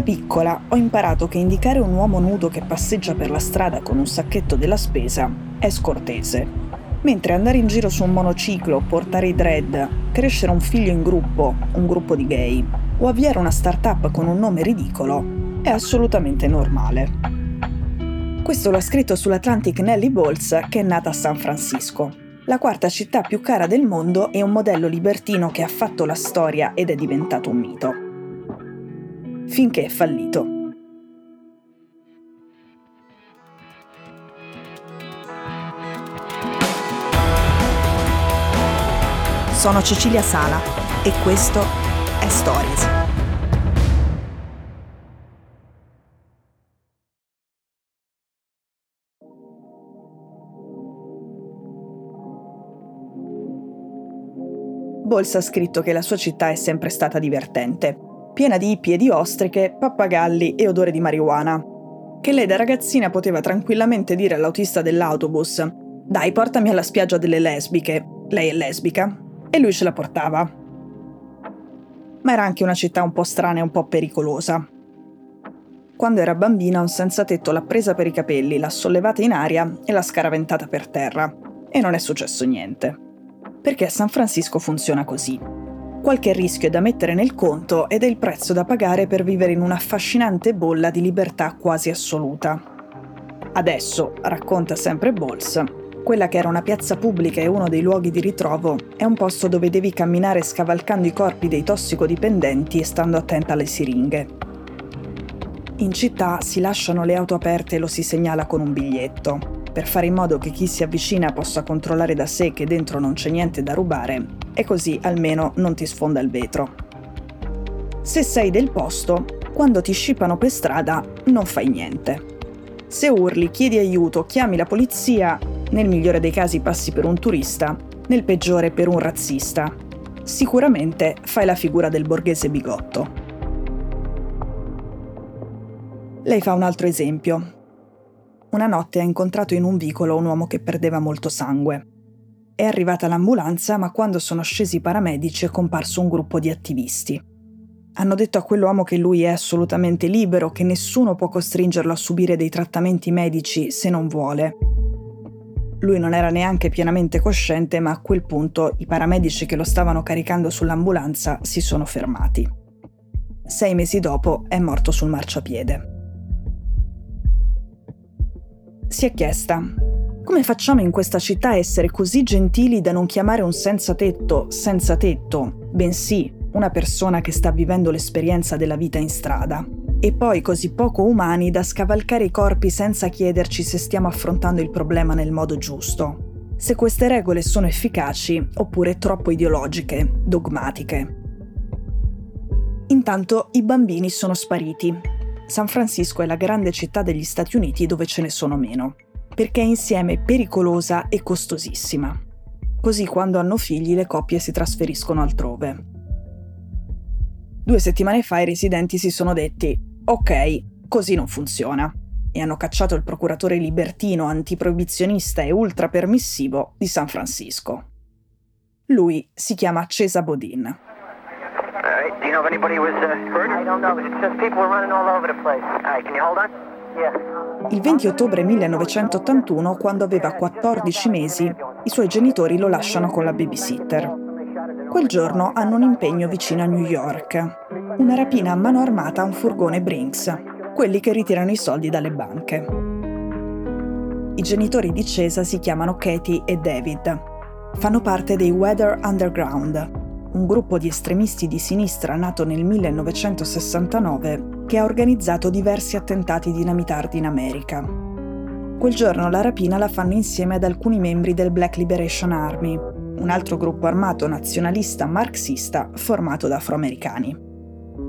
Da piccola ho imparato che indicare un uomo nudo che passeggia per la strada con un sacchetto della spesa è scortese, mentre andare in giro su un monociclo, portare i dread, crescere un figlio in gruppo, un gruppo di gay, o avviare una start-up con un nome ridicolo è assolutamente normale. Questo l'ha scritto sull'Atlantic Nellie Bolts che è nata a San Francisco, la quarta città più cara del mondo e un modello libertino che ha fatto la storia ed è diventato un mito. Finché è fallito. Sono Cecilia Sala e questo è Stories. Bolsa ha scritto che la sua città è sempre stata divertente, piena di hippie e di ostriche, pappagalli e odore di marijuana. Che lei da ragazzina poteva tranquillamente dire all'autista dell'autobus: Dai, portami alla spiaggia delle lesbiche. Lei è lesbica. E lui ce la portava. Ma era anche una città un po' strana e un po' pericolosa. Quando era bambina, un senza tetto l'ha presa per i capelli, l'ha sollevata in aria e l'ha scaraventata per terra. E non è successo niente perché a San Francisco funziona così. Qualche rischio è da mettere nel conto ed è il prezzo da pagare per vivere in un'affascinante bolla di libertà quasi assoluta. Adesso, racconta sempre Bowles, quella che era una piazza pubblica e uno dei luoghi di ritrovo è un posto dove devi camminare scavalcando i corpi dei tossicodipendenti e stando attenta alle siringhe. In città si lasciano le auto aperte e lo si segnala con un biglietto per fare in modo che chi si avvicina possa controllare da sé che dentro non c'è niente da rubare e così almeno non ti sfonda il vetro. Se sei del posto, quando ti scippano per strada non fai niente. Se urli, chiedi aiuto, chiami la polizia, nel migliore dei casi passi per un turista, nel peggiore per un razzista. Sicuramente fai la figura del borghese bigotto. Lei fa un altro esempio, una notte ha incontrato in un vicolo un uomo che perdeva molto sangue. È arrivata l'ambulanza, ma quando sono scesi i paramedici è comparso un gruppo di attivisti. Hanno detto a quell'uomo che lui è assolutamente libero, che nessuno può costringerlo a subire dei trattamenti medici se non vuole. Lui non era neanche pienamente cosciente, ma a quel punto i paramedici che lo stavano caricando sull'ambulanza si sono fermati. Sei mesi dopo è morto sul marciapiede si è chiesta come facciamo in questa città a essere così gentili da non chiamare un senza tetto senza tetto, bensì una persona che sta vivendo l'esperienza della vita in strada, e poi così poco umani da scavalcare i corpi senza chiederci se stiamo affrontando il problema nel modo giusto, se queste regole sono efficaci oppure troppo ideologiche, dogmatiche. Intanto i bambini sono spariti San Francisco è la grande città degli Stati Uniti dove ce ne sono meno, perché è insieme pericolosa e costosissima. Così quando hanno figli le coppie si trasferiscono altrove. Due settimane fa i residenti si sono detti, ok, così non funziona, e hanno cacciato il procuratore libertino, antiproibizionista e ultrapermissivo di San Francisco. Lui si chiama Cesa Bodin Do you know if anybody was uh, hurt? I don't know, but it's just people were running all over the place. All right, can you hold on? Il 20 ottobre 1981, quando aveva 14 mesi, i suoi genitori lo lasciano con la babysitter. Quel giorno hanno un impegno vicino a New York, una rapina a mano armata a un furgone Brinks, quelli che ritirano i soldi dalle banche. I genitori di Cesa si chiamano Katie e David. Fanno parte dei Weather Underground, un gruppo di estremisti di sinistra nato nel 1969 che ha organizzato diversi attentati dinamitardi in America. Quel giorno la rapina la fanno insieme ad alcuni membri del Black Liberation Army, un altro gruppo armato nazionalista marxista formato da afroamericani.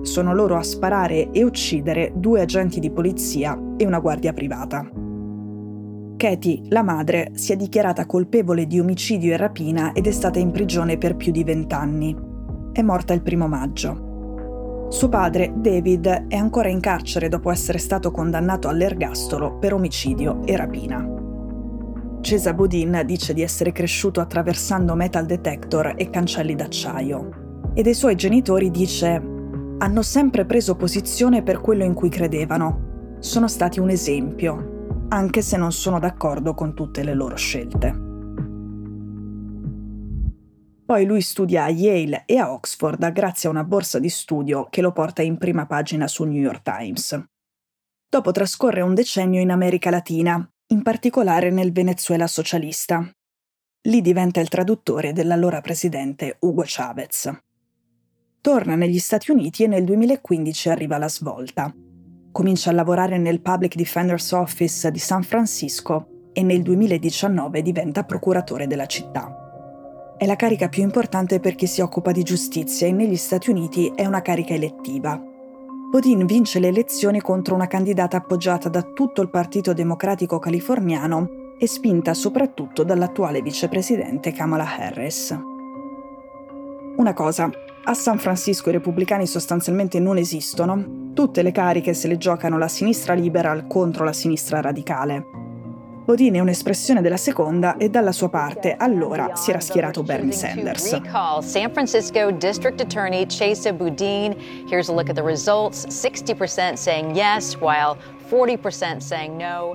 Sono loro a sparare e uccidere due agenti di polizia e una guardia privata. Katie, la madre, si è dichiarata colpevole di omicidio e rapina ed è stata in prigione per più di vent'anni. È morta il primo maggio. Suo padre, David, è ancora in carcere dopo essere stato condannato all'ergastolo per omicidio e rapina. Cesa Bodin dice di essere cresciuto attraversando metal detector e cancelli d'acciaio. E dei suoi genitori dice hanno sempre preso posizione per quello in cui credevano. Sono stati un esempio, anche se non sono d'accordo con tutte le loro scelte. Poi lui studia a Yale e a Oxford grazie a una borsa di studio che lo porta in prima pagina sul New York Times. Dopo trascorre un decennio in America Latina, in particolare nel Venezuela socialista. Lì diventa il traduttore dell'allora presidente Hugo Chavez. Torna negli Stati Uniti e nel 2015 arriva la svolta. Comincia a lavorare nel Public Defender's Office di San Francisco e nel 2019 diventa procuratore della città. È la carica più importante per chi si occupa di giustizia e negli Stati Uniti è una carica elettiva. Bodin vince le elezioni contro una candidata appoggiata da tutto il Partito Democratico californiano e spinta soprattutto dall'attuale vicepresidente Kamala Harris. Una cosa, a San Francisco i repubblicani sostanzialmente non esistono, tutte le cariche se le giocano la sinistra liberal contro la sinistra radicale. Bodine è un'espressione della seconda e dalla sua parte allora si era schierato Bernie Sanders. San Francisco District Attorney Chesa Boudin. Here's a look at the results. 60% saying yes, while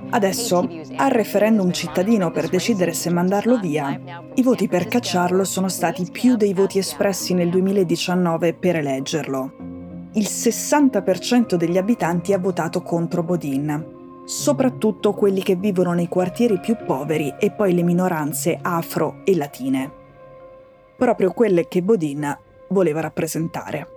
Adesso, al referendum cittadino per decidere se mandarlo via, i voti per cacciarlo sono stati più dei voti espressi nel 2019 per eleggerlo. Il 60% degli abitanti ha votato contro Bodin, soprattutto quelli che vivono nei quartieri più poveri e poi le minoranze afro e latine. Proprio quelle che Bodin voleva rappresentare.